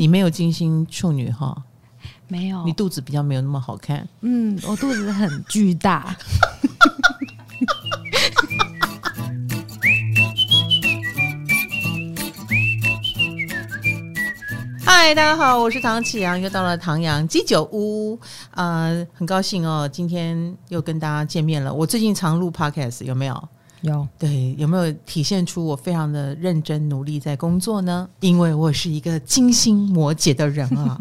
你没有金星处女哈？没有，你肚子比较没有那么好看。嗯，我肚子很巨大。嗨，大家好，我是唐启阳，又到了唐阳鸡酒屋啊、呃，很高兴哦，今天又跟大家见面了。我最近常录 podcast，有没有？有。对，有没有体现出我非常的认真努力在工作呢？因为我是一个金星摩羯的人啊。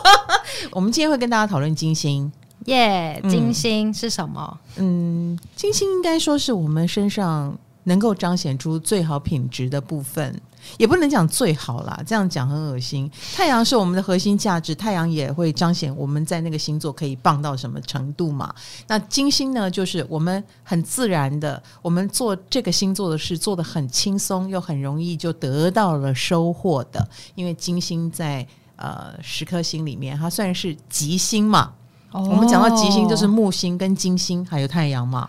我们今天会跟大家讨论金星，耶、yeah，金星是什么？嗯，金星应该说是我们身上能够彰显出最好品质的部分，也不能讲最好啦，这样讲很恶心。太阳是我们的核心价值，太阳也会彰显我们在那个星座可以棒到什么程度嘛。那金星呢，就是我们很自然的，我们做这个星座的事做得很轻松，又很容易就得到了收获的，因为金星在。呃，十颗星里面，它算是吉星嘛。Oh, 我们讲到吉星，就是木星跟金星还有太阳嘛，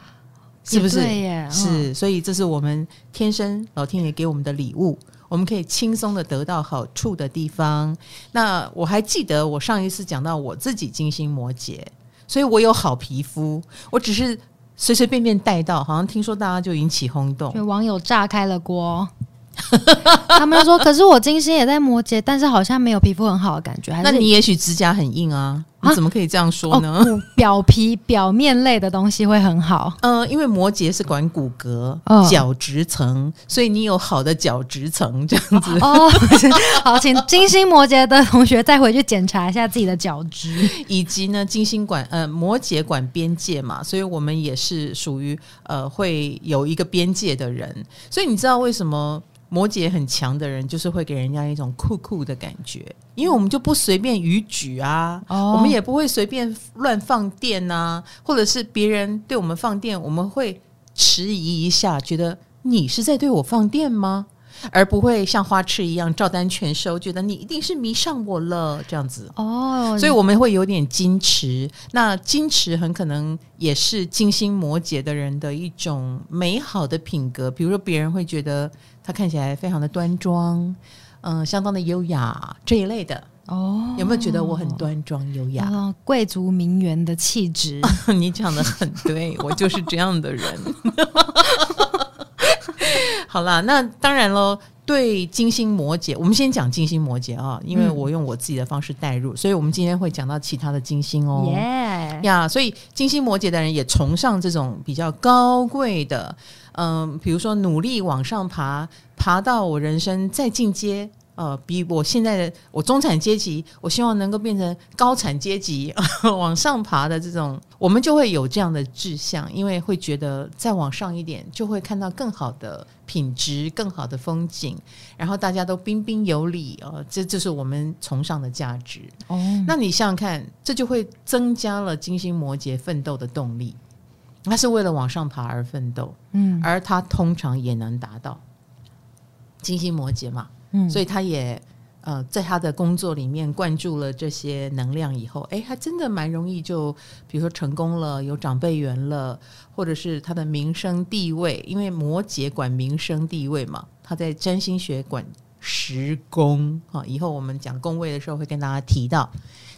是不是？是，所以这是我们天生老天爷给我们的礼物，我们可以轻松的得到好处的地方。那我还记得我上一次讲到我自己金星摩羯，所以我有好皮肤，我只是随随便便带到，好像听说大家就引起轰动，就网友炸开了锅。他们说：“可是我金星也在摩羯，但是好像没有皮肤很好的感觉。”那你也许指甲很硬啊？你怎么可以这样说呢？哦、表皮表面类的东西会很好。嗯、呃，因为摩羯是管骨骼、角质层，所以你有好的角质层这样子。哦，好，请金星摩羯的同学再回去检查一下自己的角质，以及呢，金星管呃摩羯管边界嘛，所以我们也是属于呃会有一个边界的人。所以你知道为什么？摩羯很强的人，就是会给人家一种酷酷的感觉，因为我们就不随便逾矩啊，哦、我们也不会随便乱放电呐、啊，或者是别人对我们放电，我们会迟疑一下，觉得你是在对我放电吗？而不会像花痴一样照单全收，觉得你一定是迷上我了这样子哦，所以我们会有点矜持。那矜持很可能也是金星摩羯的人的一种美好的品格。比如说，别人会觉得他看起来非常的端庄，嗯、呃，相当的优雅这一类的哦。有没有觉得我很端庄优雅？哦、贵族名媛的气质，你讲的很对，我就是这样的人。好啦，那当然喽。对金星摩羯，我们先讲金星摩羯啊，因为我用我自己的方式代入，嗯、所以我们今天会讲到其他的金星哦。耶呀，所以金星摩羯的人也崇尚这种比较高贵的，嗯，比如说努力往上爬，爬到我人生再进阶。呃，比我现在的我中产阶级，我希望能够变成高产阶级，呃，往上爬的这种，我们就会有这样的志向，因为会觉得再往上一点，就会看到更好的品质、更好的风景，然后大家都彬彬有礼呃，这就是我们崇尚的价值。哦，那你想想看，这就会增加了金星摩羯奋斗的动力，他是为了往上爬而奋斗，嗯，而他通常也能达到金星摩羯嘛。嗯，所以他也呃，在他的工作里面灌注了这些能量以后，哎，他真的蛮容易就，比如说成功了，有长辈缘了，或者是他的名声地位，因为摩羯管名声地位嘛，他在占星学管十宫啊，以后我们讲宫位的时候会跟大家提到，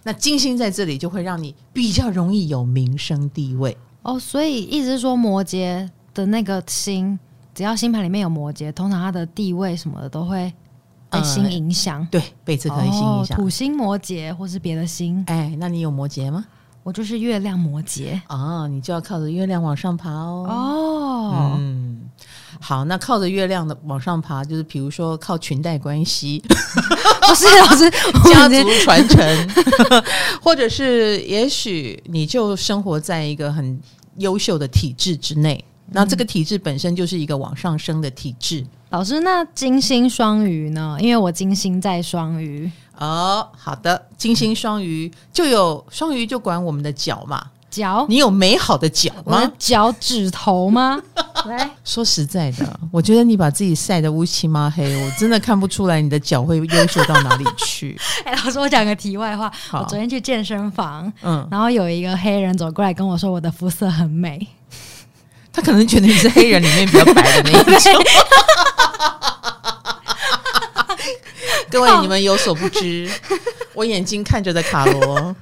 那金星在这里就会让你比较容易有名声地位哦，所以意思是说摩羯的那个星，只要星盘里面有摩羯，通常他的地位什么的都会。被星影响、呃，对，被这颗星影响、哦。土星摩羯或是别的星，哎，那你有摩羯吗？我就是月亮摩羯哦，你就要靠着月亮往上爬哦。哦，嗯，好，那靠着月亮的往上爬，就是比如说靠裙带关系，不是老师 家族传承，或者是也许你就生活在一个很优秀的体制之内。那这个体质本身就是一个往上升的体质。老师，那金星双鱼呢？因为我金星在双鱼。哦，好的，金星双鱼就有双鱼就管我们的脚嘛。脚？你有美好的脚吗？我的脚趾头吗？来，说实在的，我觉得你把自己晒得乌漆嘛黑，我真的看不出来你的脚会优秀到哪里去。哎，老师，我讲个题外话。我昨天去健身房，嗯，然后有一个黑人走过来跟我说，我的肤色很美。他可能觉得你是黑人里面比较白的那一种，各位，你们有所不知，我眼睛看着的卡罗。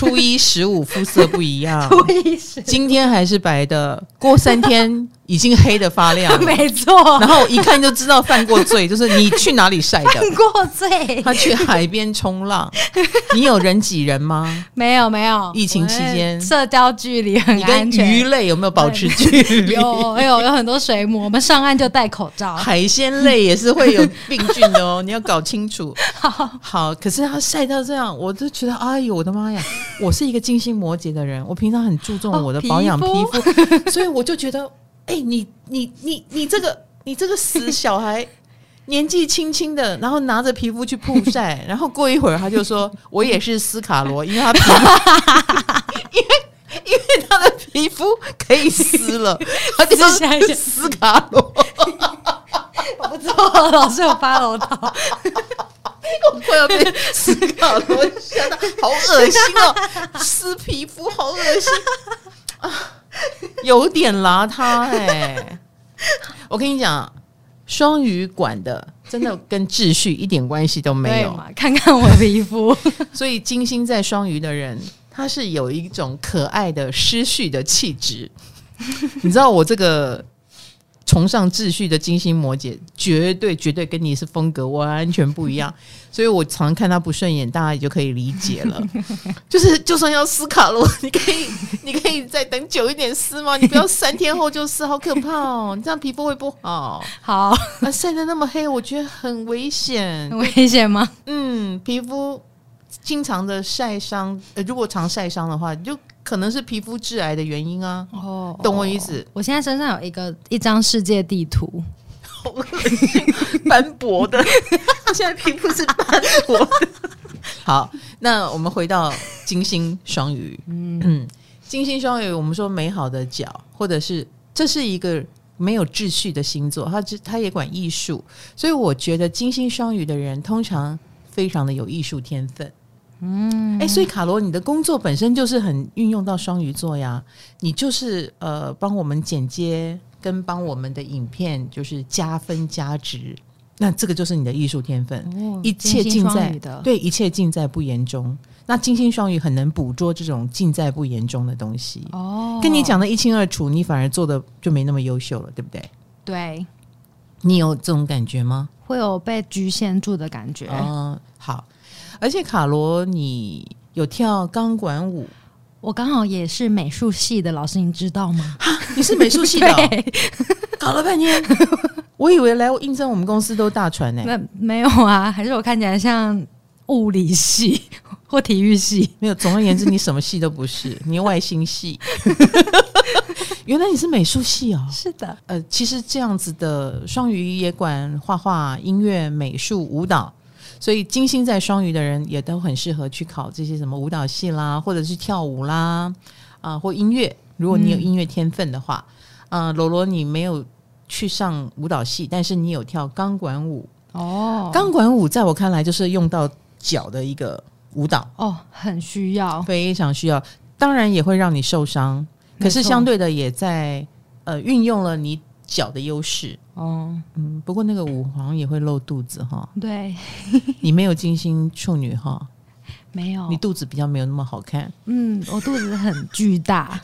初一十五肤色不一样，初一十五。今天还是白的，过三天已经黑的发亮，没错。然后一看就知道犯过罪，就是你去哪里晒的？犯过罪？他去海边冲浪。你有人挤人吗？没有，没有。疫情期间，社交距离很安全。鱼类有没有保持距离？有，有，有很多水母。我们上岸就戴口罩。海鲜类也是会有病菌的哦，你要搞清楚。好，好。可是他晒到这样，我就觉得，哎呦，我的妈呀！我是一个金星摩羯的人，我平常很注重我的保养皮肤所以我就觉得，哎、欸，你你你你这个你这个死小孩，年纪轻轻的，然后拿着皮肤去曝晒，然后过一会儿他就说我也是斯卡罗，因为他皮肤，因为因为他的皮肤可以撕了，他就说斯卡罗，我不知道老师有 follow 到。我快要被斯卡罗吓到，好恶心哦！撕皮肤好恶心啊，有点邋遢哎。我跟你讲，双鱼管的真的跟秩序一点关系都没有。看看我皮肤，所以金星在双鱼的人，他是有一种可爱的失序的气质。你知道我这个。崇尚秩序的金星摩羯，绝对绝对跟你是风格完全不一样，所以我常常看他不顺眼，大家也就可以理解了。就是就算要撕卡罗，你可以你可以再等久一点撕吗？你不要三天后就撕，好可怕哦！你这样皮肤会不好。好，那 晒得那么黑，我觉得很危险。很危险吗？嗯，皮肤经常的晒伤，呃，如果常晒伤的话，你就。可能是皮肤致癌的原因啊！哦，懂我意思。我现在身上有一个一张世界地图，好恶心，斑驳的。他 现在皮肤是斑驳的。好，那我们回到金星双鱼。嗯嗯，金星双鱼，我们说美好的角，或者是这是一个没有秩序的星座，他他也管艺术，所以我觉得金星双鱼的人通常非常的有艺术天分。嗯，哎、欸，所以卡罗，你的工作本身就是很运用到双鱼座呀。你就是呃，帮我们剪接跟帮我们的影片就是加分加值，那这个就是你的艺术天分。哦、一切尽在对，一切尽在不言中。那金星双鱼很能捕捉这种尽在不言中的东西。哦，跟你讲的一清二楚，你反而做的就没那么优秀了，对不对？对，你有这种感觉吗？会有被局限住的感觉。嗯，好。而且卡罗，你有跳钢管舞，我刚好也是美术系的老师，你知道吗？你是美术系的、哦，搞了半天，我以为来应征我们公司都大船呢。那没有啊？还是我看起来像物理系 或体育系？没有。总而言之，你什么系都不是，你外星系。原来你是美术系哦。是的。呃，其实这样子的双鱼也管画画、音乐、美术、舞蹈。所以金星在双鱼的人也都很适合去考这些什么舞蹈系啦，或者是跳舞啦，啊、呃，或音乐。如果你有音乐天分的话，嗯、呃，罗罗你没有去上舞蹈系，但是你有跳钢管舞哦。钢管舞在我看来就是用到脚的一个舞蹈哦，很需要，非常需要。当然也会让你受伤，可是相对的也在呃运用了你脚的优势。哦，嗯，不过那个舞好像也会露肚子哈。对，你没有金星处女哈？没有，你肚子比较没有那么好看。嗯，我肚子很巨大，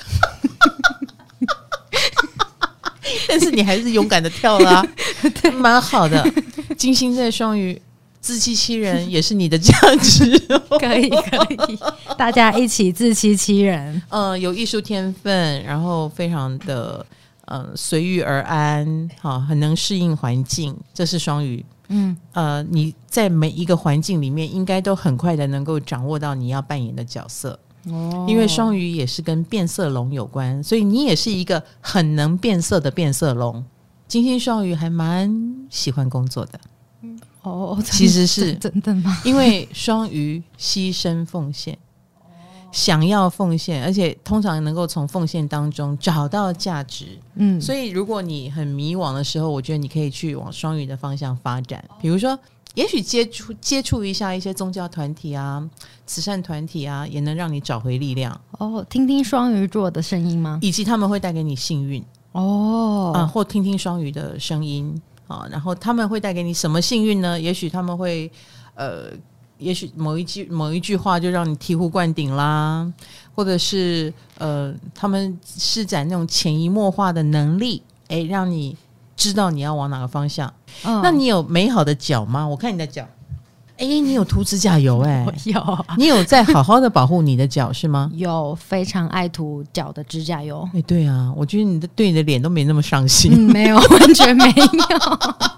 但是你还是勇敢的跳啦、啊，对，蛮好的。金星在双鱼，自欺欺人也是你的价值、哦，可以可以，大家一起自欺欺人。嗯，有艺术天分，然后非常的。呃，随遇而安，哈，很能适应环境，这是双鱼。嗯，呃，你在每一个环境里面，应该都很快的能够掌握到你要扮演的角色。哦，因为双鱼也是跟变色龙有关，所以你也是一个很能变色的变色龙。金星双鱼还蛮喜欢工作的。嗯哦，其实是真的吗？因为双鱼牺牲奉献。想要奉献，而且通常能够从奉献当中找到价值。嗯，所以如果你很迷惘的时候，我觉得你可以去往双鱼的方向发展。比如说，也许接触接触一下一些宗教团体啊、慈善团体啊，也能让你找回力量。哦，听听双鱼座的声音吗？以及他们会带给你幸运哦啊，或听听双鱼的声音，啊，然后他们会带给你什么幸运呢？也许他们会，呃，也许某一句某一句话就让你醍醐灌顶啦，或者是呃，他们施展那种潜移默化的能力，哎，让你知道你要往哪个方向。嗯，那你有美好的脚吗？我看你的脚。哎，你有涂指甲油哎、欸？有，你有在好好的保护你的脚是吗？有，非常爱涂脚的指甲油。哎，对啊，我觉得你的对你的脸都没那么上心，嗯、没有，完全没有。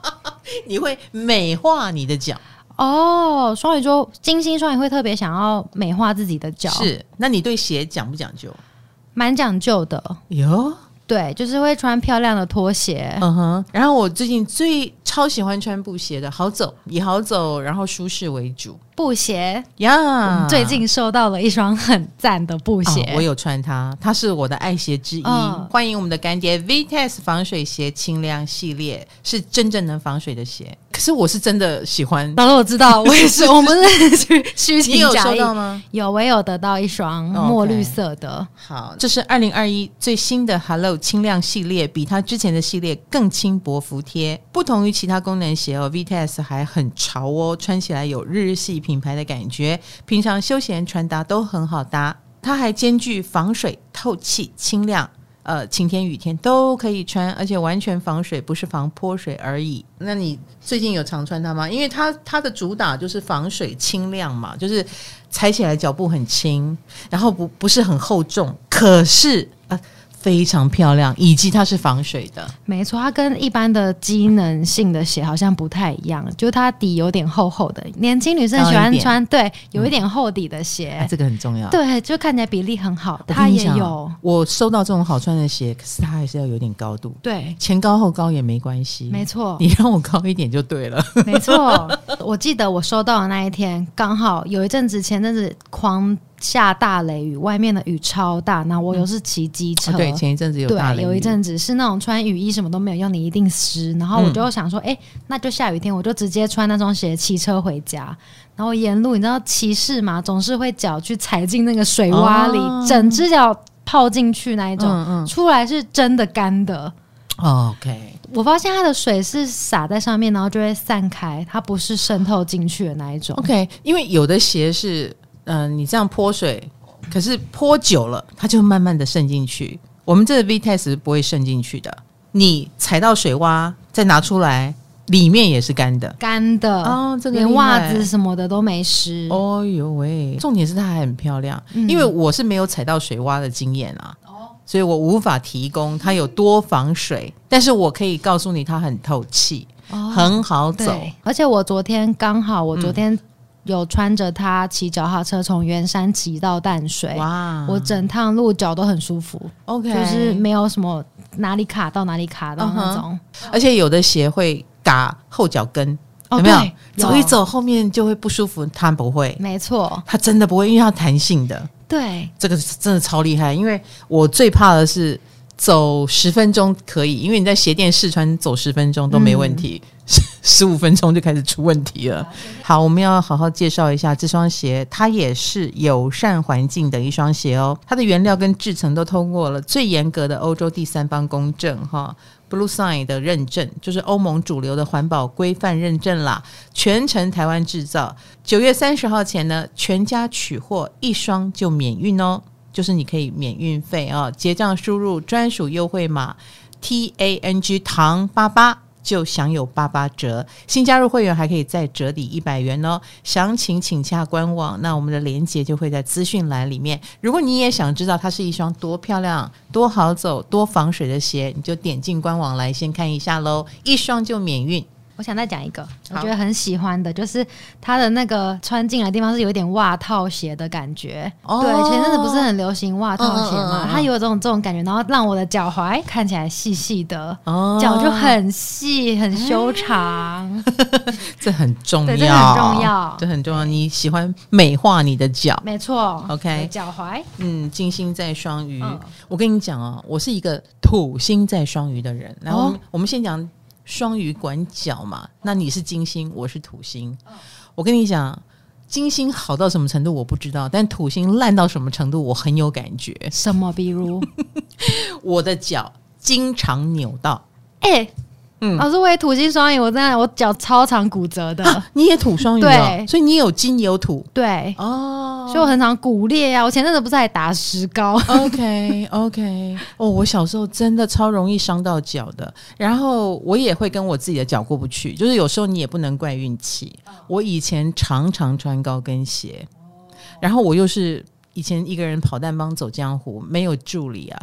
你会美化你的脚哦。双鱼座，金星双鱼会特别想要美化自己的脚。是，那你对鞋讲不讲究？蛮讲究的哟。对，就是会穿漂亮的拖鞋。嗯哼，然后我最近最超喜欢穿布鞋的，好走，以好走，然后舒适为主。布鞋呀最近收到了一双很赞的布鞋，哦，我有穿它，它是我的爱鞋之一。嗯、欢迎我们的干爹 VTEST 防水鞋轻量系列，是真正能防水的鞋。可是我是真的喜欢，当然我知道，我也是，我们是 虚虚情假意。你有收到吗？有，我有得到一双墨绿色的。Okay, 好，这是二零二一最新的 Hello 轻量系列，比它之前的系列更轻薄服帖。不同于其他功能鞋哦，VTEST 还很潮哦，穿起来有日系品牌的感觉，平常休闲穿搭都很好搭。它还兼具防水、透气、轻量，呃，晴天雨天都可以穿，而且完全防水，不是防泼水而已。那你最近有常穿它吗？因为它它的主打就是防水、轻量嘛，就是踩起来脚步很轻，然后不不是很厚重，可是呃。非常漂亮，以及它是防水的。没错，它跟一般的机能性的鞋好像不太一样，就它底有点厚厚的。年轻女生喜欢穿，对，有一点厚底的鞋，嗯，这个很重要。对，就看起来比例很好。它也有，我收到这种好穿的鞋，可是它还是要有点高度。对，前高后高也没关系。没错，你让我高一点就对了。没错，我记得我收到的那一天，刚好有一阵子，前阵子狂。下大雷雨，外面的雨超大。那我又是骑机车，嗯哦，对，前一阵子有大雷雨，有一阵子是那种穿雨衣什么都没有用，你一定湿。然后我就想说，哎、嗯欸，那就下雨天，我就直接穿那双鞋骑车回家。然后沿路，你知道骑士嘛，总是会脚去踩进那个水洼里，哦、整只脚泡进去那一种，出来是真的干的。哦、OK，我发现它的水是洒在上面，然后就会散开，它不是渗透进去的那一种。OK，因为有的鞋是。嗯、呃，你这样泼水，可是泼久了，它就慢慢的渗进去。我们这个 VTEST 是不会渗进去的。你踩到水洼，再拿出来，里面也是干的，干的哦。这个连袜子什么的都没湿。哦呦喂！重点是它还很漂亮，嗯、因为我是没有踩到水洼的经验啊，哦，所以我无法提供它有多防水，但是我可以告诉你它很透气，哦，很好走。而且我昨天刚好，我昨天、嗯。有穿着它骑脚踏车从圆山骑到淡水，哇！我整趟路脚都很舒服，OK，就是没有什么哪里卡到哪里卡到那种。Uh-huh. 而且有的鞋会嘎后脚跟，有没有？有走一走后面就会不舒服，它不会，没错，它真的不会，因为它弹性的。对，这个真的超厉害。因为我最怕的是走十分钟可以，因为你在鞋店试穿走十分钟都没问题。嗯十五分钟就开始出问题了。好，我们要好好介绍一下这双鞋，它也是友善环境的一双鞋哦。它的原料跟制成都通过了最严格的欧洲第三方公证哈，Bluesign 的认证，就是欧盟主流的环保规范认证啦。全程台湾制造，九月三十号前呢，全家取货一双就免运哦，就是你可以免运费哦。结账输入专属优惠码 T A N G 糖八八。就享有八八折，新加入会员还可以再折抵一百元哦。详情请洽官网，那我们的链接就会在资讯栏里面。如果你也想知道它是一双多漂亮、多好走、多防水的鞋，你就点进官网来先看一下喽，一双就免运。我想再讲一个，我觉得很喜欢的，就是它的那个穿进来的地方是有一点袜套鞋的感觉。哦、对，前阵子不是很流行袜套鞋嘛？嗯嗯嗯、它有这种这种感觉，然后让我的脚踝看起来细细的，哦、脚就很细很修长。这很重要，这很重要，这很重要。你喜欢美化你的脚，没错。OK，脚踝，嗯，金星在双鱼、嗯。我跟你讲哦，我是一个土星在双鱼的人。然后我们先讲。双鱼管脚嘛，那你是金星，我是土星。我跟你讲，金星好到什么程度我不知道，但土星烂到什么程度我很有感觉。什么？比如 我的脚经常扭到。哎、欸，嗯，老师我也土星双鱼，我真的我脚超常骨折的。啊、你也土双鱼、哦，对，所以你有金有土，对哦，所以我很常骨裂呀、啊。我前阵子不是还打石膏？OK OK，哦，我小时候真的超容易伤到脚的，然后我也会跟我自己的脚过不去，就是有时候你也不能怪运气。我以前常常穿高跟鞋，然后我又是以前一个人跑单帮走江湖，没有助理啊。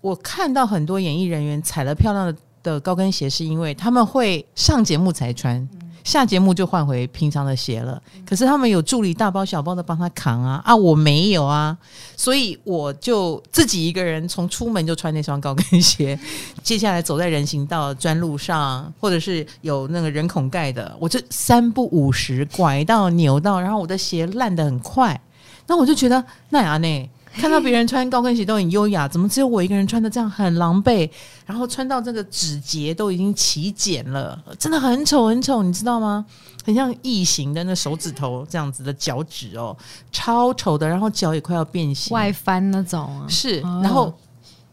我看到很多演艺人员踩了漂亮的。的高跟鞋是因为他们会上节目才穿，下节目就换回平常的鞋了。可是他们有助理大包小包的帮他扛啊啊，我没有啊，所以我就自己一个人从出门就穿那双高跟鞋，接下来走在人行道砖路上，或者是有那个人孔盖的，我就三不五时拐到扭到，然后我的鞋烂得很快，那我就觉得那样呢。看到别人穿高跟鞋都很优雅，怎么只有我一个人穿的这样很狼狈？然后穿到这个指节都已经起茧了，真的很丑很丑，你知道吗？很像异形的那手指头这样子的脚趾哦，超丑的。然后脚也快要变形，外翻那种啊。是，然后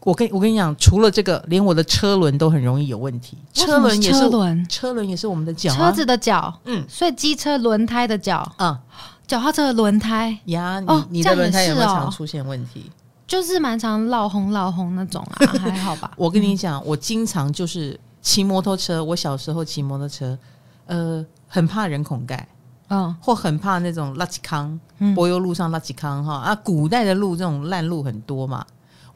我跟我跟你讲，除了这个，连我的车轮都很容易有问题。车轮也是车轮，车轮也是我们的脚，车子的脚。嗯，所以机车轮胎的脚。嗯。脚踏车的轮胎呀，你、哦、你的轮胎有没有常出现问题？哦、就是蛮常老红老红那种啊，还好吧。我跟你讲，我经常就是骑摩托车。我小时候骑摩托车，呃，很怕人孔盖，嗯、哦，或很怕那种垃圾坑，柏油路上垃圾坑哈啊，古代的路这种烂路很多嘛。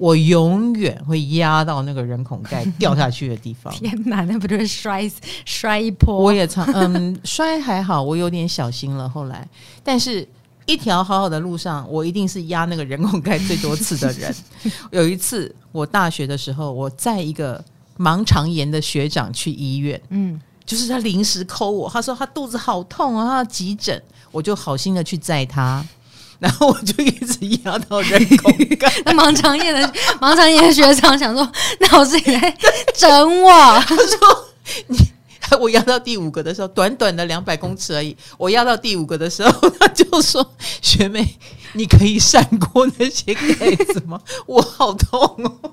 我永远会压到那个人孔盖掉下去的地方。天哪，那不就是摔摔一波？我也常嗯摔还好，我有点小心了。后来，但是一条好好的路上，我一定是压那个人孔盖最多次的人。有一次，我大学的时候，我载一个盲肠炎的学长去医院，嗯，就是他临时 call 我，他说他肚子好痛啊，他要急诊，我就好心的去载他。然后我就一直压到人工 干。那盲肠炎的盲肠炎的学长想说：“那我是你在整我？”他说：“你我压到第五个的时候，短短的两百公尺而已。我压到第五个的时候，他就说：‘学妹，你可以闪过那些盖子吗？’我好痛哦。”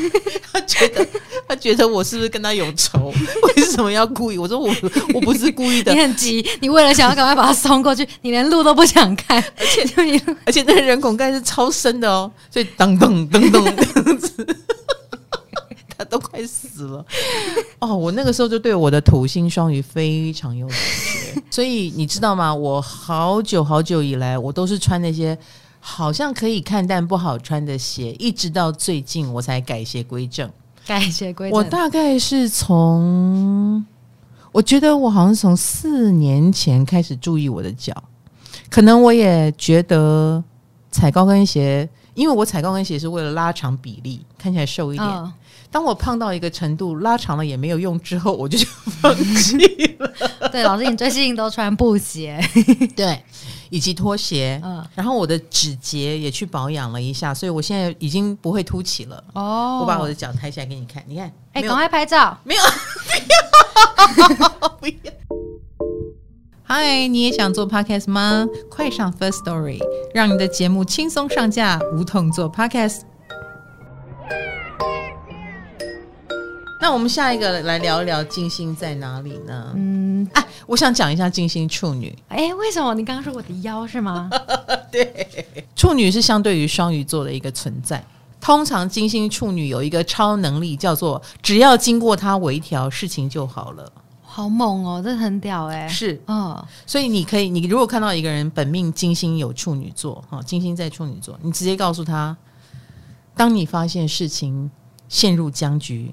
他觉得，他觉得我是不是跟他有仇？为什么要故意？我说我我不是故意的。你很急，你为了想要赶快把他送过去，你连路都不想看，而且就你，而且那个人孔盖是超深的哦，所以噔噔噔噔这样子，他都快死了。哦，我那个时候就对我的土星双鱼非常有感觉，所以你知道吗？我好久好久以来，我都是穿那些。好像可以看但不好穿的鞋，一直到最近我才改邪归正。改邪归正，我大概是从，我觉得我好像从四年前开始注意我的脚，可能我也觉得踩高跟鞋，因为我踩高跟鞋是为了拉长比例，看起来瘦一点。哦、当我胖到一个程度，拉长了也没有用之后，我就放弃了。对，老师，你最近都穿布鞋？对。以及拖鞋，嗯，然后我的指节也去保养了一下，所以我现在已经不会凸起了。哦，我把我的脚抬起来给你看，你看，哎，赶快拍照，没有，不要 不要。嗨，你也想做 podcast 吗？快上 First Story，让你的节目轻松上架，无痛做 podcast。那我们下一个来聊一聊金星在哪里呢？嗯，哎、啊，我想讲一下金星处女。哎，为什么你刚刚说我的腰是吗？对，处女是相对于双鱼座的一个存在。通常金星处女有一个超能力，叫做只要经过它微调，事情就好了。好猛哦，这很屌哎。是，嗯，所以你可以，你如果看到一个人本命金星有处女座，哈，金星在处女座，你直接告诉他，当你发现事情陷入僵局。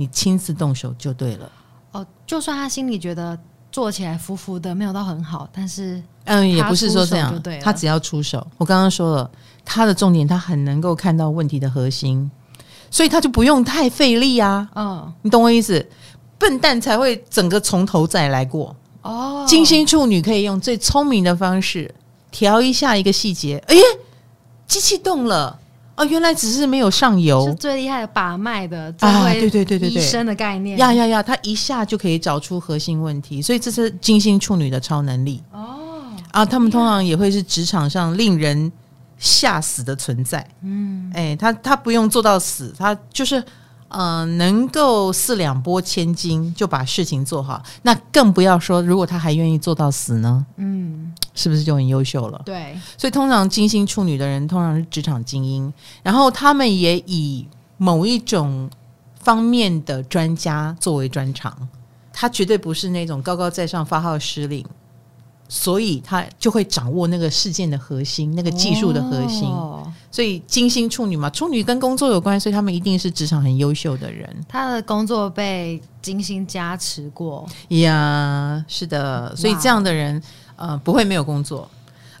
你亲自动手就对了哦，就算他心里觉得做起来浮浮的，没有到很好，但是嗯，也不是说这样，他只要出手。我刚刚说了，他的重点，他很能够看到问题的核心，所以他就不用太费力啊。嗯，你懂我意思？笨蛋才会整个从头再来过哦。金星处女可以用最聪明的方式调一下一个细节，哎，机器动了。哦，原来只是没有上游，是最厉害的把脉的啊！对对对对对，医生的概念。呀呀呀，他一下就可以找出核心问题，所以这是金星处女的超能力。哦。啊！他们通常也会是职场上令人吓死的存在，嗯，哎，他他不用做到死，他就是呃，能够四两拨千斤就把事情做好，那更不要说如果他还愿意做到死呢？嗯，是不是就很优秀了？对，所以通常金星处女的人通常是职场精英，然后他们也以某一种方面的专家作为专长，他绝对不是那种高高在上发号施令。所以他就会掌握那个事件的核心，那个技术的核心。哦、所以金星处女嘛，处女跟工作有关，所以他们一定是职场很优秀的人。他的工作被金星加持过呀，是的。所以这样的人，呃，不会没有工作，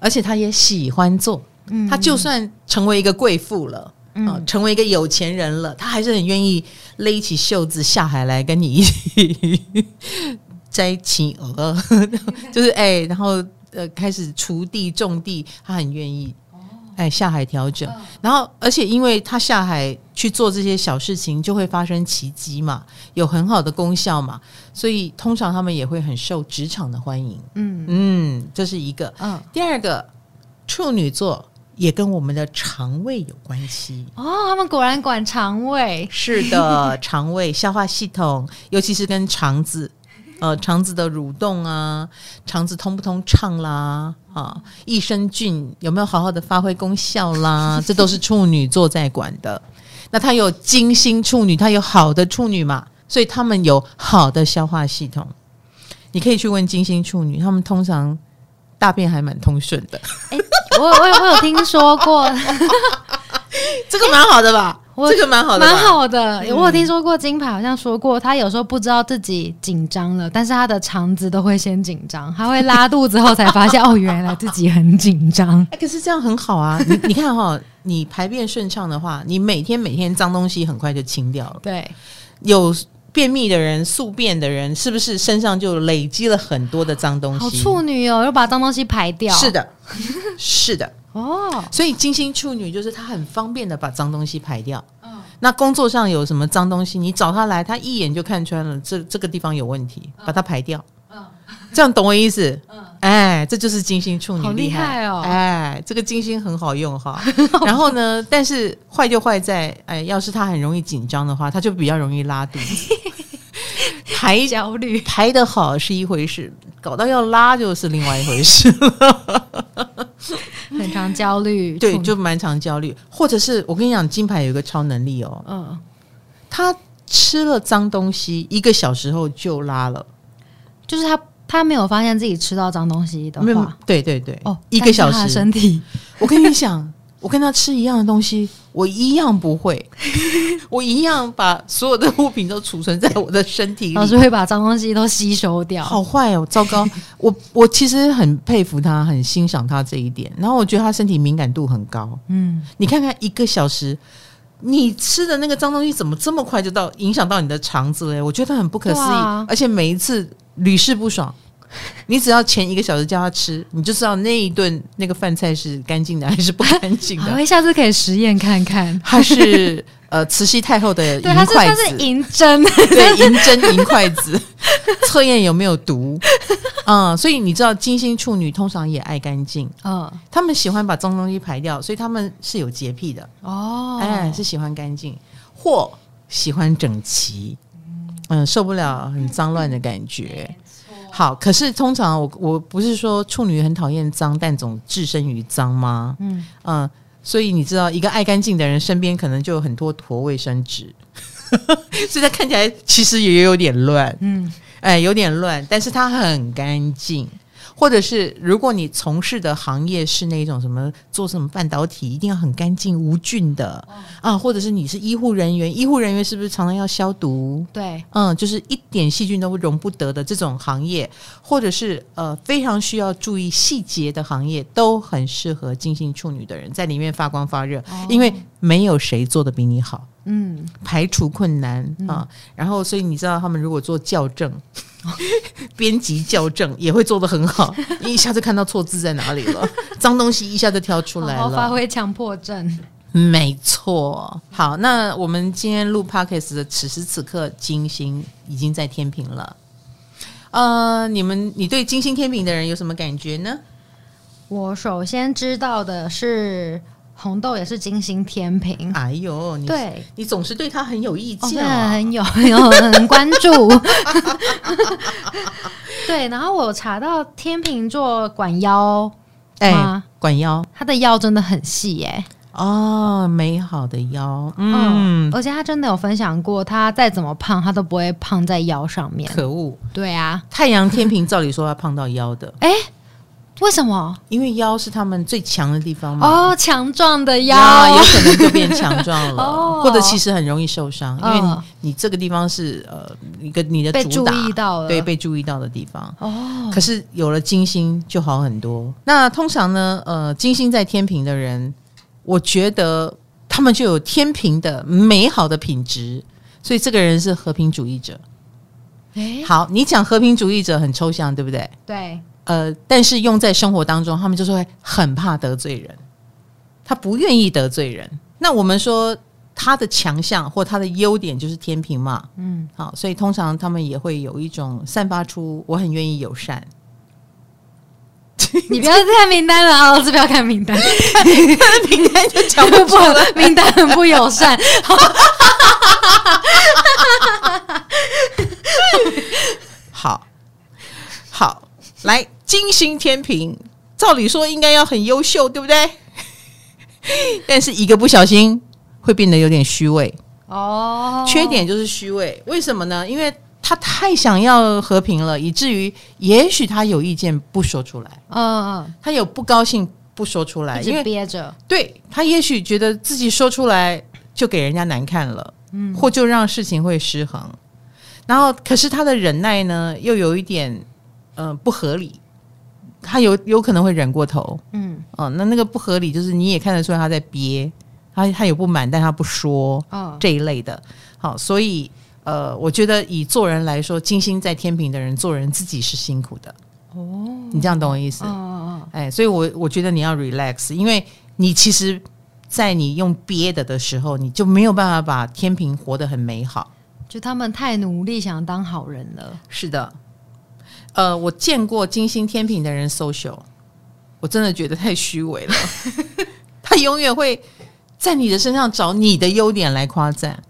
而且他也喜欢做。嗯、他就算成为一个贵妇了，嗯、呃，成为一个有钱人了，他还是很愿意勒起袖子下海来跟你一起。摘企鹅，就是哎、欸，然后呃，开始锄地种地，他很愿意，哎、欸，下海调整，然后而且因为他下海去做这些小事情，就会发生奇迹嘛，有很好的功效嘛，所以通常他们也会很受职场的欢迎。嗯嗯，这是一个。嗯，第二个处女座也跟我们的肠胃有关系哦，他们果然管肠胃。是的，肠胃消化系统，尤其是跟肠子。呃，肠子的蠕动啊，肠子通不通畅啦，啊，益生菌有没有好好的发挥功效啦，这都是处女座在管的。那他有金星处女，他有好的处女嘛，所以他们有好的消化系统。你可以去问金星处女，他们通常大便还蛮通顺的。欸，我我有我有听说过，这个蛮好的吧？这个蛮好的，蛮好的。我有听说过金牌好像说过，他有时候不知道自己紧张了，但是他的肠子都会先紧张，他会拉肚子后才发现哦，原来自己很紧张。可是这样很好啊！你你看哈，你排便顺畅的话，你每天每天脏东西很快就清掉了。对，有便秘的人、宿便的人，是不是身上就累积了很多的脏东西？好处女哦，要把脏东西排掉。是的，是的。哦，所以金星处女就是她很方便的把脏东西排掉。嗯，那工作上有什么脏东西，你找她来，她一眼就看穿了，这这个地方有问题，把它排掉。嗯，这样懂我意思？嗯，哎，这就是金星处女好厉害哦！哎，这个金星很好用哈。然后呢，但是坏就坏在，哎，要是他很容易紧张的话，他就比较容易拉肚子。排焦虑，排得好是一回事，搞到要拉就是另外一回事了 很常焦虑，对，就蛮常焦虑。或者是我跟你讲，金牌有一个超能力哦，嗯，他吃了脏东西，一个小时后就拉了，就是他他没有发现自己吃到脏东西的话，对对对，哦，一个小时身体，我跟你讲。我跟他吃一样的东西，我一样不会，我一样把所有的物品都储存在我的身体里，老师会把脏东西都吸收掉。好坏哦，糟糕！我我其实很佩服他，很欣赏他这一点。然后我觉得他身体敏感度很高。嗯，你看看一个小时，你吃的那个脏东西怎么这么快就到影响到你的肠子嘞？我觉得很不可思议，啊、而且每一次屡试不爽。你只要前一个小时叫他吃，你就知道那一顿那个饭菜是干净的还是不干净的。我下次可以实验看看。它是呃慈禧太后的银筷子，他是银针，对，银针银筷子，测验有没有毒。嗯，所以你知道金星处女通常也爱干净，嗯，他们喜欢把脏东西排掉，所以他们是有洁癖的哦，哎，是喜欢干净或喜欢整齐，嗯，受不了很脏乱的感觉。好，可是通常我我不是说处女很讨厌脏，但总置身于脏吗？嗯嗯，所以你知道，一个爱干净的人身边可能就有很多坨卫生纸，所以他看起来其实也有点乱，嗯，哎，有点乱，但是他很干净。或者是如果你从事的行业是那种什么做什么半导体，一定要很干净无菌的啊，或者是你是医护人员，医护人员是不是常常要消毒？对，嗯，就是一点细菌都容不得的这种行业，或者是呃非常需要注意细节的行业，都很适合金星处女的人在里面发光发热，哦、因为没有谁做的比你好。嗯，排除困难啊，嗯、然后所以你知道他们如果做校正。编辑校正也会做得很好，一下子看到错字在哪里了，脏东西一下子挑出来了，好好发挥强迫症。没错，好，那我们今天录 Podcast 的此时此刻，金星已经在天平了。呃，你们，你对金星天平的人有什么感觉呢？我首先知道的是。红豆也是金星天平。哎呦，你对。你总是对他很有意见，哦、很有很有 很关注。对，然后我查到天秤座管腰，哎、欸，管腰，他的腰真的很细，哎。哦，美好的腰，嗯，而且他真的有分享过，他再怎么胖，他都不会胖在腰上面。可恶，对啊，太阳天平照理说要胖到腰的，哎，为什么？因为腰是他们最强的地方嘛。哦，强壮的腰，有可能就变强壮了，哦、或者其实很容易受伤，因为你，你这个地方是呃一个你的主打，被注意到了，对，被注意到的地方。哦，可是有了金星就好很多。那通常呢，呃，金星在天平的人。我觉得他们就有天平的美好的品质，所以这个人是和平主义者。诶好，你讲和平主义者很抽象，对不对？对。呃，但是用在生活当中，他们就是会很怕得罪人，他不愿意得罪人。那我们说他的强项或他的优点就是天平嘛。嗯。好，所以通常他们也会有一种散发出我很愿意友善。你不要看名单了啊！老师不要看名单，名单就讲不出来，名单很不友善。好好，来金星天平，照理说应该要很优秀，对不对？但是一个不小心会变得有点虚伪哦。缺点就是虚伪，为什么呢？因为。他太想要和平了，以至于也许他有意见不说出来。嗯嗯，他有不高兴不说出来，因为憋着。对，他也许觉得自己说出来就给人家难看了，嗯，或就让事情会失衡。然后，可是他的忍耐呢，又有一点嗯、呃、不合理。他有有可能会忍过头，嗯哦，那那个不合理就是你也看得出来他在憋，他他有不满，但他不说，哦，这一类的。好，所以。呃，我觉得以做人来说，金星在天平的人做人自己是辛苦的哦。你这样懂我意思？哦哦哦。哎，所以我我觉得你要 relax，因为你其实，在你用憋的的时候，你就没有办法把天平活得很美好。就他们太努力想当好人了。是的。呃，我见过金星天平的人 social，我真的觉得太虚伪了。他永远会在你的身上找你的优点来夸赞。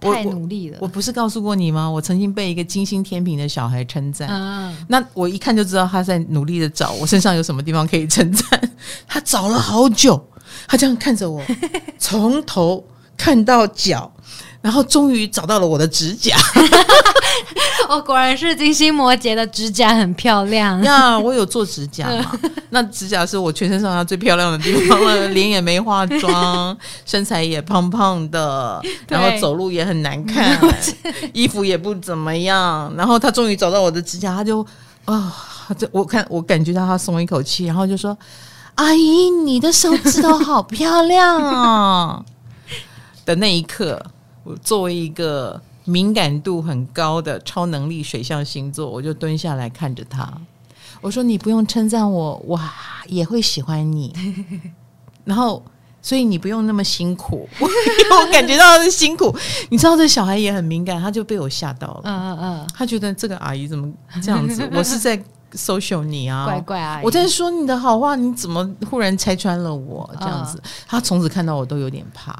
太努力了我！我不是告诉过你吗？我曾经被一个金星天平的小孩称赞，啊、那我一看就知道他在努力的找我身上有什么地方可以称赞。他找了好久，他这样看着我，从头看到脚。然后终于找到了我的指甲，我、哦、果然是金星摩羯的指甲很漂亮呀！我有做指甲嘛？那指甲是我全身上下最漂亮的地方了，脸也没化妆，身材也胖胖的，然后走路也很难看，衣服也不怎么样。然后他终于找到我的指甲，他就啊，这、哦、我看我感觉到他松一口气，然后就说：“阿姨，你的手指头好漂亮啊！” 的那一刻。我作为一个敏感度很高的超能力水象星座，我就蹲下来看着他。我说：“你不用称赞我，我也会喜欢你。然后，所以你不用那么辛苦。我感觉到他的辛苦。你知道，这小孩也很敏感，他就被我吓到了。嗯嗯嗯，他觉得这个阿姨怎么这样子？我是在 social 你啊，乖乖阿姨，我在说你的好话，你怎么忽然拆穿了我？这样子，他从此看到我都有点怕。”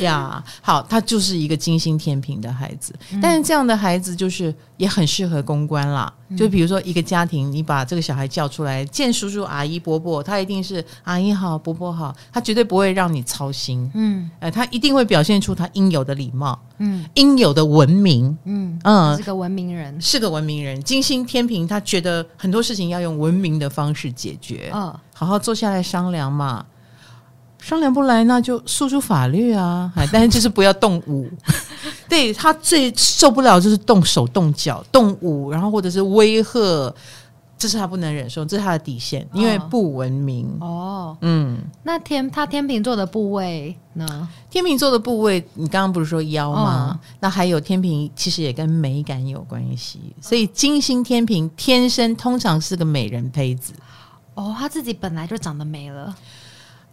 呀，yeah, 好，他就是一个金星天平的孩子，嗯、但是这样的孩子就是也很适合公关啦。嗯、就比如说一个家庭，你把这个小孩叫出来见叔叔阿姨伯伯，他一定是阿姨好，伯伯好，他绝对不会让你操心。嗯，呃，他一定会表现出他应有的礼貌，嗯，应有的文明，嗯。嗯，是个文明人，是个文明人。金星天平，他觉得很多事情要用文明的方式解决，嗯、哦，好好坐下来商量嘛。商量不来，那就诉诸法律啊！但是就是不要动武。对，他最受不了就是动手动脚、动武，然后或者是威吓，这是他不能忍受，这是他的底线，因为不文明。哦，嗯，那天他天秤座的部位呢？天秤座的部位，你刚刚不是说腰吗？哦、那还有天平，其实也跟美感有关系。所以金星天平天生通常是个美人胚子。哦，他自己本来就长得美了。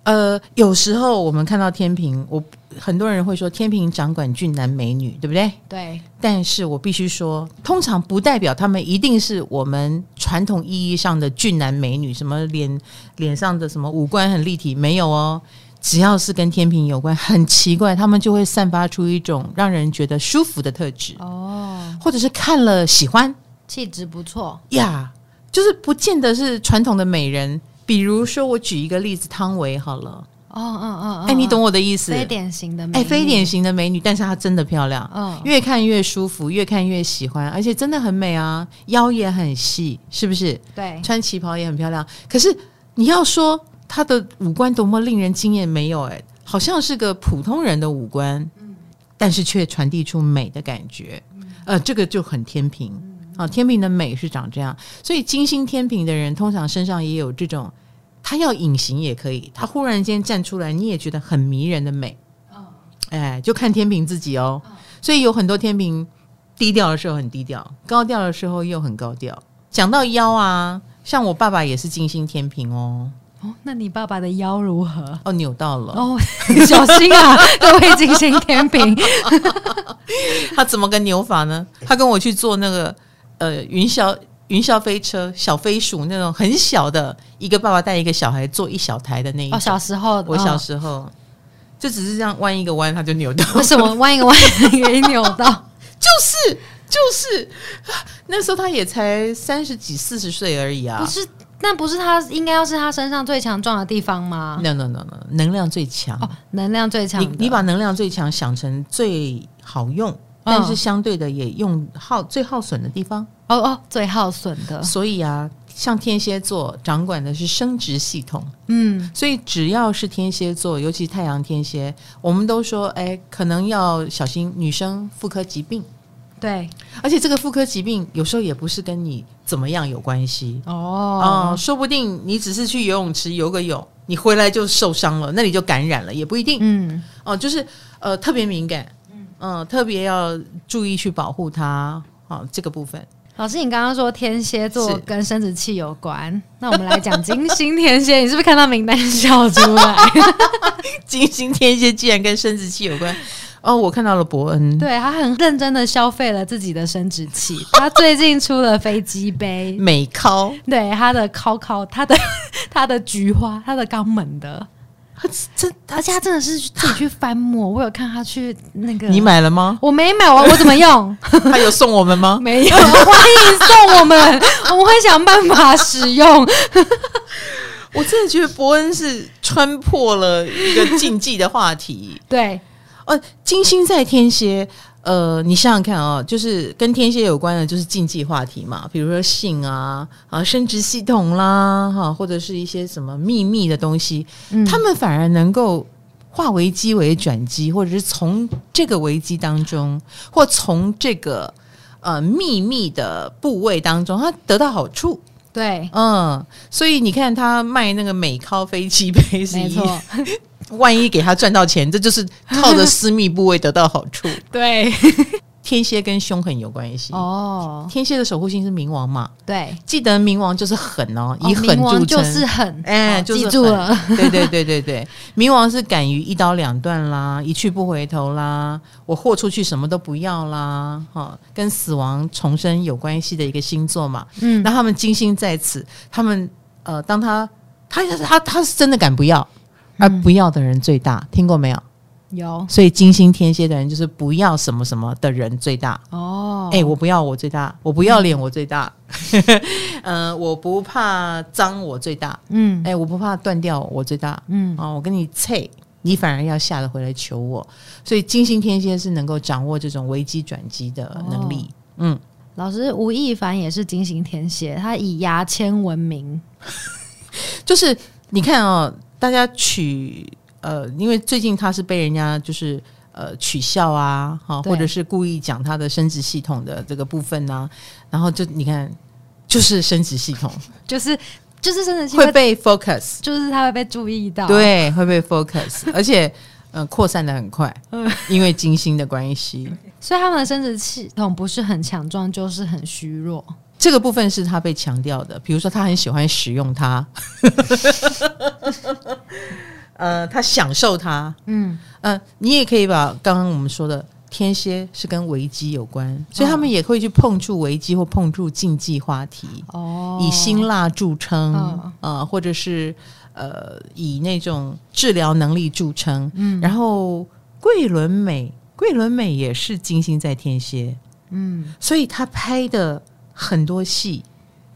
呃，有时候我们看到天平，我很多人会说天平掌管俊男美女，对不对？对。但是我必须说，通常不代表他们一定是我们传统意义上的俊男美女，什么脸脸上的什么五官很立体，没有哦。只要是跟天平有关，很奇怪，他们就会散发出一种让人觉得舒服的特质哦，或者是看了喜欢，气质不错呀，yeah, 就是不见得是传统的美人。比如说，我举一个例子，汤唯好了，哦哦哦，哎，你懂我的意思，非典型的美，哎，非典型的美女，但是她真的漂亮，嗯，越看越舒服，越看越喜欢，而且真的很美啊，腰也很细，是不是？对，穿旗袍也很漂亮。可是你要说她的五官多么令人惊艳，没有哎，好像是个普通人的五官，嗯，但是却传递出美的感觉，呃，这个就很天秤。啊，天平的美是长这样，所以金星天平的人通常身上也有这种，他要隐形也可以，他忽然间站出来，你也觉得很迷人的美。哦，哎，就看天平自己哦。所以有很多天平低调的时候很低调，高调的时候又很高调。讲到腰啊，像我爸爸也是金星天平哦。哦，那你爸爸的腰如何？哦，扭到了。哦，小心啊，各位金星天平。他怎么个扭法呢？他跟我去做那个。呃，云霄云霄飞车，小飞鼠那种很小的，一个爸爸带一个小孩坐一小台的那一种。哦，小时候，我小时候、哦、就只是这样弯一个弯，他就扭到。为什么弯一个弯可以扭到？就是就是，那时候他也才三十几四十岁而已啊。不是，那不是他应该要是他身上最强壮的地方吗？No no no no，能量最强哦，能量最强。你你把能量最强想成最好用。但是相对的，也用耗最耗损的地方哦哦，最耗损的。所以啊，像天蝎座掌管的是生殖系统，嗯，所以只要是天蝎座，尤其太阳天蝎，我们都说，哎，可能要小心女生妇科疾病。对，而且这个妇科疾病有时候也不是跟你怎么样有关系哦，啊、呃，说不定你只是去游泳池游个泳，你回来就受伤了，那你就感染了，也不一定。嗯，哦、呃，就是呃特别敏感。嗯，特别要注意去保护它。好，这个部分。老师，你刚刚说天蝎座跟生殖器有关，那我们来讲金星天蝎。你是不是看到名单笑出来？金星天蝎竟然跟生殖器有关？哦，我看到了伯恩，对，他很认真的消费了自己的生殖器。他最近出了飞机杯 美尻，对，他的尻尻，他的 他的菊花，他的肛门的。这而且他真的是自己去翻模，我有看他去那个。你买了吗？我没买，我我怎么用？他有送我们吗？没有，欢迎送我们，我们会想办法使用。我真的觉得伯恩是穿破了一个禁忌的话题。对，呃，金星在天蝎。呃，你想想看啊、哦，就是跟天蝎有关的，就是禁忌话题嘛，比如说性啊、啊生殖系统啦，哈，或者是一些什么秘密的东西，嗯、他们反而能够化危机为转机，或者是从这个危机当中，或从这个呃秘密的部位当中，他得到好处。对，嗯，所以你看他卖那个美咖飞机杯是一，没错。万一给他赚到钱，这就是靠着私密部位得到好处。对，天蝎跟凶狠有关系哦。天蝎的守护星是冥王嘛？对，记得冥王就是狠哦，以狠著称，就是狠。哎，记住了。对对对对对，冥王是敢于一刀两断啦，一去不回头啦，我豁出去什么都不要啦，哈，跟死亡重生有关系的一个星座嘛。嗯，那他们金星在此，他们呃，当他他他他是真的敢不要。而不要的人最大，嗯、听过没有？有，所以金星天蝎的人就是不要什么什么的人最大哦。哎、欸，我不要我最大，我不要脸我最大，嗯、呃，我不怕脏我最大，嗯，哎、欸，我不怕断掉我最大，嗯，哦，我跟你脆，你反而要下得回来求我。所以金星天蝎是能够掌握这种危机转机的能力。哦、嗯，老师吴亦凡也是金星天蝎，他以牙签闻名，就是你看哦。大家取呃，因为最近他是被人家就是呃取笑啊，哈，或者是故意讲他的生殖系统的这个部分呢、啊，然后就你看，就是生殖系统，就是就是生殖系统会被 focus，就是他会被注意到，对，会被 focus，而且嗯、呃，扩散的很快，因为金星的关系，所以他们的生殖系统不是很强壮，就是很虚弱。这个部分是他被强调的，比如说他很喜欢使用它，呃，他享受它，嗯。呃，你也可以把刚刚我们说的天蝎是跟危机有关，所以他们也会去碰触危机或碰触禁忌话题，哦，以辛辣著称，啊、哦呃，或者是呃以那种治疗能力著称。嗯，然后桂纶镁，桂纶镁也是金星在天蝎。嗯，所以他拍的很多戏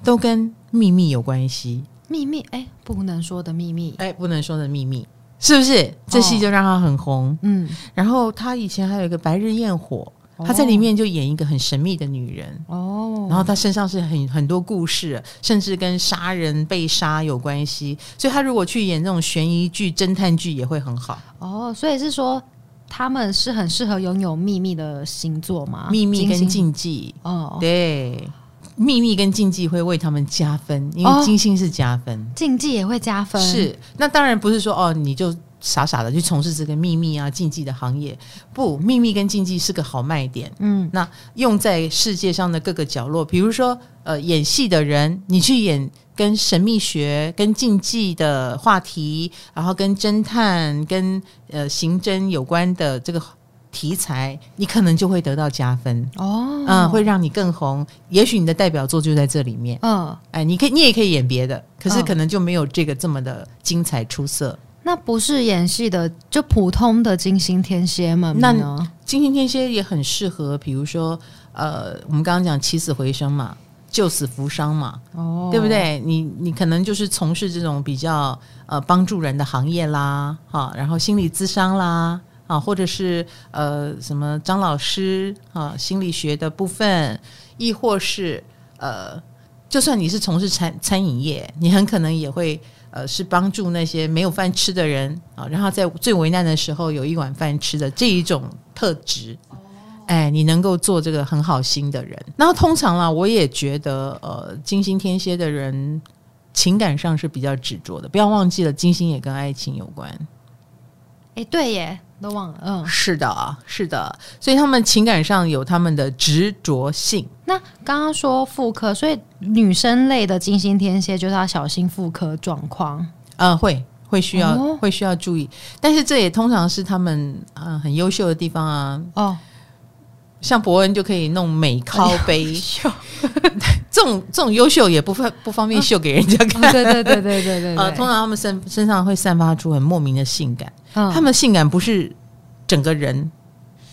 都跟秘密有关系。秘密，哎，不能说的秘密，哎，不能说的秘密，是不是？这戏就让他很红。嗯，然后他以前还有一个《白日焰火》，他在里面就演一个很神秘的女人。哦，然后他身上是很很多故事，甚至跟杀人被杀有关系。所以他如果去演这种悬疑剧、侦探剧也会很好。哦，所以是说。他们是很适合拥有秘密的星座吗？秘密跟禁忌哦，对，秘密跟禁忌会为他们加分，因为金星是加分，哦、禁忌也会加分。是，那当然不是说哦，你就傻傻的去从事这个秘密啊、禁忌的行业。不，秘密跟禁忌是个好卖点。嗯，那用在世界上的各个角落，比如说呃，演戏的人，你去演。跟神秘学、跟禁忌的话题，然后跟侦探、跟呃刑侦有关的这个题材，你可能就会得到加分哦，嗯，会让你更红。也许你的代表作就在这里面，嗯、哦，哎，你可以，你也可以演别的，可是可能就没有这个这么的精彩出色。哦、那不是演戏的，就普通的金星天蝎们？那金星天蝎也很适合，比如说，呃，我们刚刚讲起死回生嘛。救死扶伤嘛，哦，对不对？你你可能就是从事这种比较呃帮助人的行业啦，哈，然后心理咨商啦，啊，或者是呃什么张老师啊，心理学的部分，亦或是呃，就算你是从事餐餐饮业，你很可能也会呃是帮助那些没有饭吃的人啊，然后在最为难的时候有一碗饭吃的这一种特质。哎，你能够做这个很好心的人，然后通常啦，我也觉得，呃，金星天蝎的人情感上是比较执着的。不要忘记了，金星也跟爱情有关。哎，对耶，都忘了。嗯，是的，是的，所以他们情感上有他们的执着性。那刚刚说妇科，所以女生类的金星天蝎就是要小心妇科状况。嗯、呃，会会需要、哦、会需要注意，但是这也通常是他们嗯、呃、很优秀的地方啊。哦。像伯恩就可以弄美靠杯，哎、这种这种优秀也不方不方便秀给人家看。对对对对对对。呃，通常他们身身上会散发出很莫名的性感。嗯、他们性感不是整个人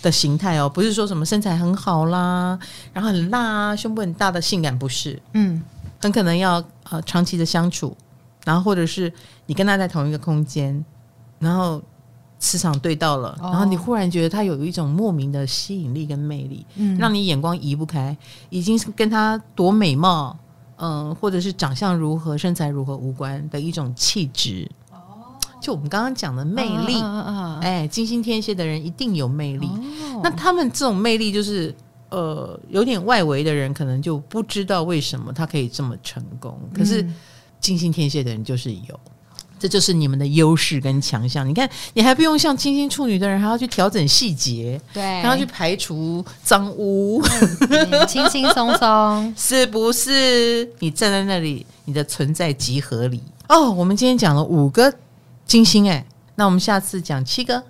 的形态哦，不是说什么身材很好啦，然后很辣啊，胸部很大的性感不是。嗯，很可能要呃长期的相处，然后或者是你跟他在同一个空间，然后。磁场对到了，然后你忽然觉得他有一种莫名的吸引力跟魅力，嗯，让你眼光移不开，已经是跟他多美貌，嗯，或者是长相如何、身材如何无关的一种气质。哦，就我们刚刚讲的魅力，哎，金星天蝎的人一定有魅力。那他们这种魅力，就是呃，有点外围的人可能就不知道为什么他可以这么成功，可是金星天蝎的人就是有。这就是你们的优势跟强项。你看，你还不用像金星处女的人，还要去调整细节，对，还要去排除脏污，轻轻松松，是不是？你站在那里，你的存在即合理。哦，我们今天讲了五个金星，哎，那我们下次讲七个，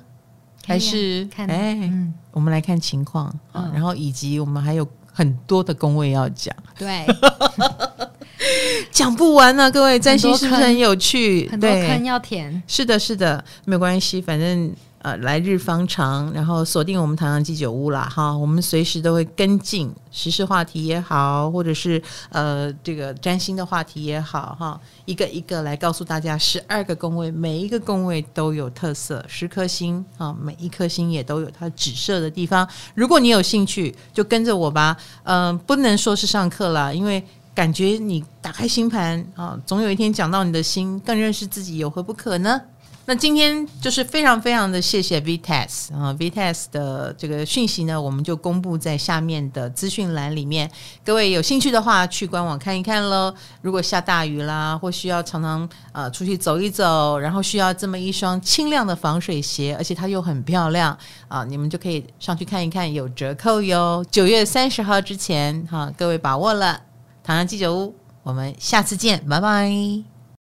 还是看？哎，嗯，我们来看情况，嗯，然后以及我们还有很多的工位要讲，对。讲不完呢、啊，各位占星是不是很有趣？很多坑要填。是的，是的，没关系，反正呃，来日方长，然后锁定我们唐阳鸡酒屋啦，哈，我们随时都会跟进时事话题也好，或者是呃这个占星的话题也好，哈，一个一个来告诉大家十二个宫位，每一个宫位都有特色，十颗星啊，每一颗星也都有它指涉的地方。如果你有兴趣，就跟着我吧。嗯、不能说是上课啦，因为。感觉你打开星盘啊，总有一天讲到你的心，更认识自己，有何不可呢？那今天就是非常非常的谢谢 VTAS 啊，VTAS 的这个讯息呢，我们就公布在下面的资讯栏里面。各位有兴趣的话，去官网看一看喽。如果下大雨啦，或需要常常呃出去走一走，然后需要这么一双清亮的防水鞋，而且它又很漂亮啊，你们就可以上去看一看，有折扣哟。九月三十号之前哈，各位把握了。唐人鸡酒屋，我们下次见，拜拜。